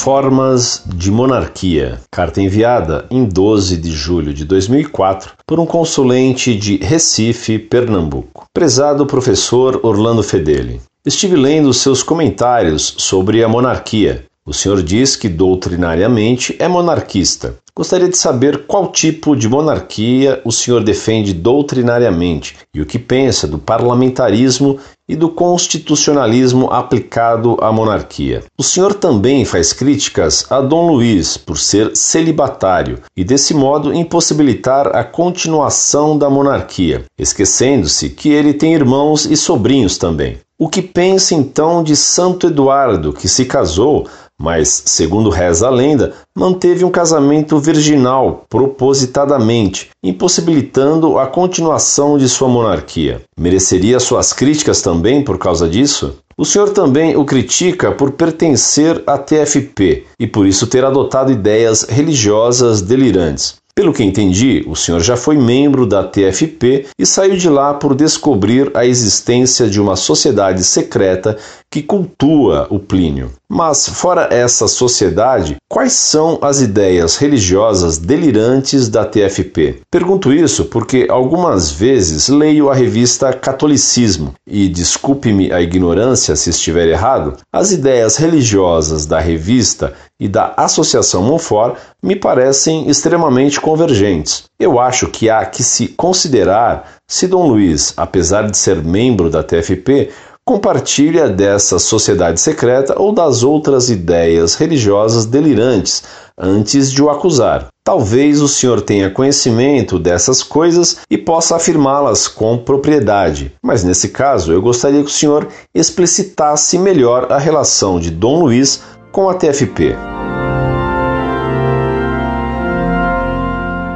Formas de Monarquia. Carta enviada em 12 de julho de 2004 por um consulente de Recife, Pernambuco. Prezado professor Orlando Fedeli. Estive lendo seus comentários sobre a monarquia. O senhor diz que doutrinariamente é monarquista. Gostaria de saber qual tipo de monarquia o senhor defende doutrinariamente e o que pensa do parlamentarismo e do constitucionalismo aplicado à monarquia. O senhor também faz críticas a Dom Luiz por ser celibatário e, desse modo, impossibilitar a continuação da monarquia, esquecendo-se que ele tem irmãos e sobrinhos também. O que pensa então de Santo Eduardo, que se casou mas, segundo reza a lenda, manteve um casamento virginal propositadamente, impossibilitando a continuação de sua monarquia. Mereceria suas críticas também por causa disso? O senhor também o critica por pertencer à TFP e por isso ter adotado ideias religiosas delirantes. Pelo que entendi, o senhor já foi membro da TFP e saiu de lá por descobrir a existência de uma sociedade secreta que cultua o Plínio. Mas, fora essa sociedade, quais são as ideias religiosas delirantes da TFP? Pergunto isso porque algumas vezes leio a revista Catolicismo e, desculpe-me a ignorância se estiver errado, as ideias religiosas da revista e da Associação Monfort me parecem extremamente convergentes. Eu acho que há que se considerar se Dom Luiz, apesar de ser membro da TFP, compartilha dessa sociedade secreta ou das outras ideias religiosas delirantes antes de o acusar. Talvez o senhor tenha conhecimento dessas coisas e possa afirmá-las com propriedade, mas nesse caso eu gostaria que o senhor explicitasse melhor a relação de Dom Luiz com a TFP.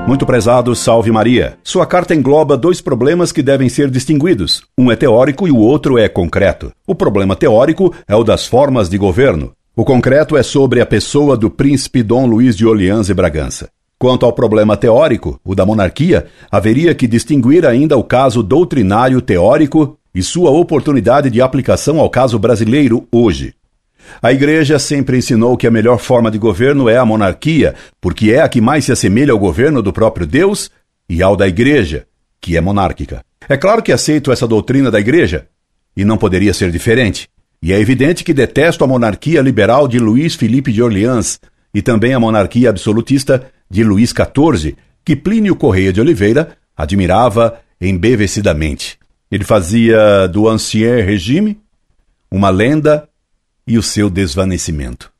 Muito prezado, salve Maria. Sua carta engloba dois problemas que devem ser distinguidos. Um é teórico e o outro é concreto. O problema teórico é o das formas de governo. O concreto é sobre a pessoa do príncipe Dom Luís de Orleans e Bragança. Quanto ao problema teórico, o da monarquia, haveria que distinguir ainda o caso doutrinário teórico e sua oportunidade de aplicação ao caso brasileiro hoje. A Igreja sempre ensinou que a melhor forma de governo é a monarquia, porque é a que mais se assemelha ao governo do próprio Deus e ao da Igreja, que é monárquica. É claro que aceito essa doutrina da Igreja, e não poderia ser diferente. E é evidente que detesto a monarquia liberal de Luís Felipe de Orleans e também a monarquia absolutista de Luís XIV, que Plínio Correia de Oliveira admirava embevecidamente. Ele fazia do Ancien Regime uma lenda e o seu desvanecimento.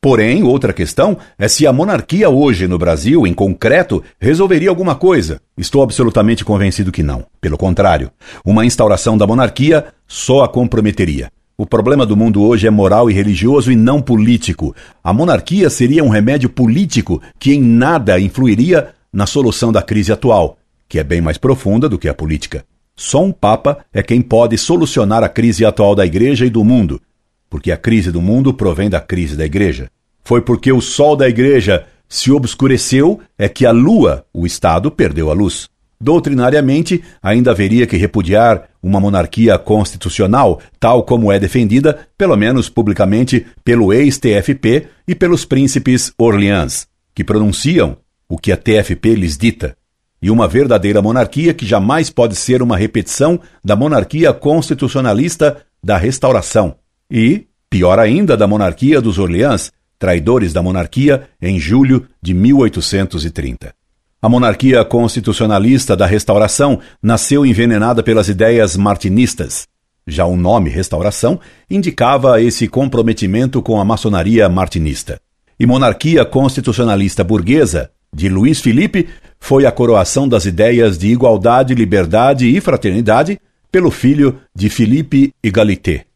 Porém, outra questão é se a monarquia hoje no Brasil, em concreto, resolveria alguma coisa. Estou absolutamente convencido que não. Pelo contrário, uma instauração da monarquia só a comprometeria. O problema do mundo hoje é moral e religioso e não político. A monarquia seria um remédio político que em nada influiria na solução da crise atual, que é bem mais profunda do que a política. Só um Papa é quem pode solucionar a crise atual da Igreja e do mundo, porque a crise do mundo provém da crise da igreja. Foi porque o sol da igreja se obscureceu é que a lua, o Estado, perdeu a luz. Doutrinariamente, ainda haveria que repudiar uma monarquia constitucional, tal como é defendida, pelo menos publicamente, pelo ex-TFP e pelos príncipes Orleans, que pronunciam o que a TFP lhes dita, e uma verdadeira monarquia que jamais pode ser uma repetição da monarquia constitucionalista da Restauração, e, pior ainda, da monarquia dos Orleans, traidores da monarquia, em julho de 1830. A monarquia constitucionalista da Restauração nasceu envenenada pelas ideias martinistas. Já o nome Restauração indicava esse comprometimento com a maçonaria martinista. E monarquia constitucionalista burguesa, de Luís Felipe, foi a coroação das ideias de igualdade, liberdade e fraternidade pelo filho de Felipe Egalité.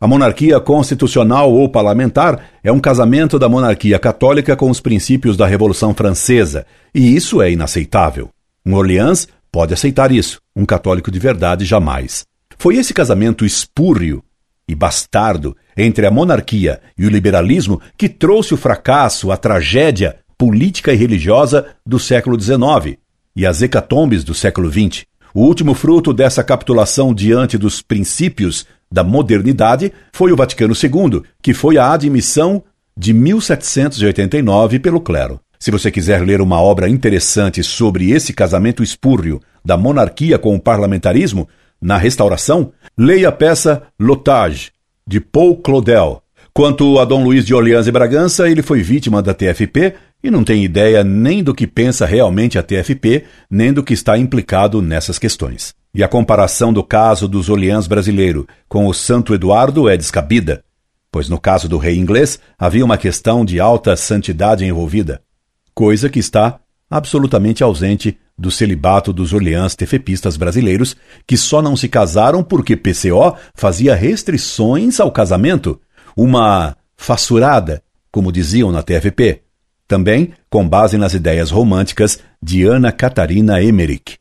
A monarquia constitucional ou parlamentar é um casamento da monarquia católica com os princípios da Revolução Francesa, e isso é inaceitável. Um Orleans pode aceitar isso, um católico de verdade jamais. Foi esse casamento espúrreo e bastardo entre a monarquia e o liberalismo que trouxe o fracasso, a tragédia política e religiosa do século XIX e as hecatombes do século XX. O último fruto dessa capitulação diante dos princípios da modernidade foi o Vaticano II, que foi a admissão de 1789 pelo clero. Se você quiser ler uma obra interessante sobre esse casamento espúreo da monarquia com o parlamentarismo na restauração, leia a peça L'Otage, de Paul Claudel. Quanto a Dom Luiz de Orleans e Bragança, ele foi vítima da TFP e não tem ideia nem do que pensa realmente a TFP, nem do que está implicado nessas questões. E a comparação do caso dos Orleans brasileiro com o Santo Eduardo é descabida, pois no caso do rei inglês havia uma questão de alta santidade envolvida, coisa que está absolutamente ausente do celibato dos Orleans tefepistas brasileiros, que só não se casaram porque PCO fazia restrições ao casamento, uma fassurada, como diziam na TFP, também com base nas ideias românticas de Ana Catarina Emmerich.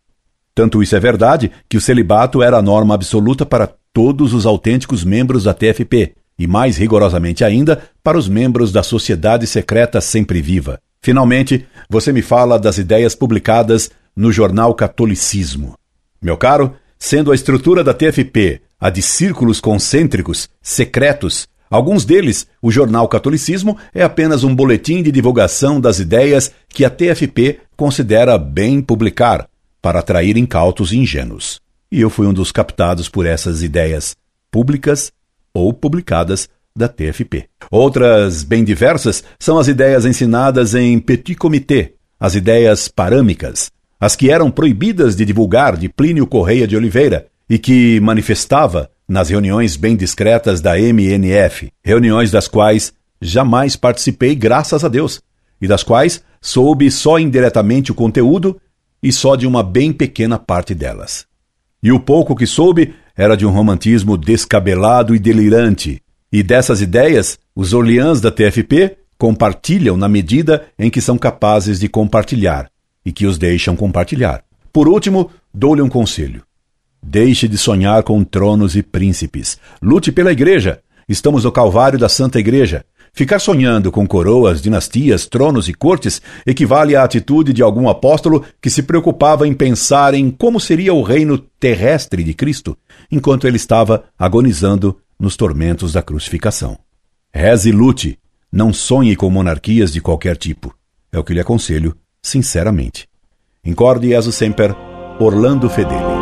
Tanto isso é verdade que o celibato era a norma absoluta para todos os autênticos membros da TFP, e mais rigorosamente ainda para os membros da Sociedade Secreta Sempre Viva. Finalmente, você me fala das ideias publicadas no jornal Catolicismo. Meu caro, sendo a estrutura da TFP a de círculos concêntricos, secretos, Alguns deles, o jornal Catolicismo é apenas um boletim de divulgação das ideias que a TFP considera bem publicar, para atrair incautos e ingênuos. E eu fui um dos captados por essas ideias públicas ou publicadas da TFP. Outras bem diversas são as ideias ensinadas em Petit Comité, as ideias parâmicas, as que eram proibidas de divulgar de Plínio Correia de Oliveira e que manifestava nas reuniões bem discretas da MNF, reuniões das quais jamais participei, graças a Deus, e das quais soube só indiretamente o conteúdo e só de uma bem pequena parte delas. E o pouco que soube era de um romantismo descabelado e delirante, e dessas ideias os Orleans da TFP compartilham na medida em que são capazes de compartilhar e que os deixam compartilhar. Por último, dou-lhe um conselho. Deixe de sonhar com tronos e príncipes. Lute pela igreja. Estamos no Calvário da Santa Igreja. Ficar sonhando com coroas, dinastias, tronos e cortes equivale à atitude de algum apóstolo que se preocupava em pensar em como seria o reino terrestre de Cristo, enquanto ele estava agonizando nos tormentos da crucificação. Reze e lute, não sonhe com monarquias de qualquer tipo. É o que lhe aconselho, sinceramente. Incorde Jesus Semper, Orlando Fedeli.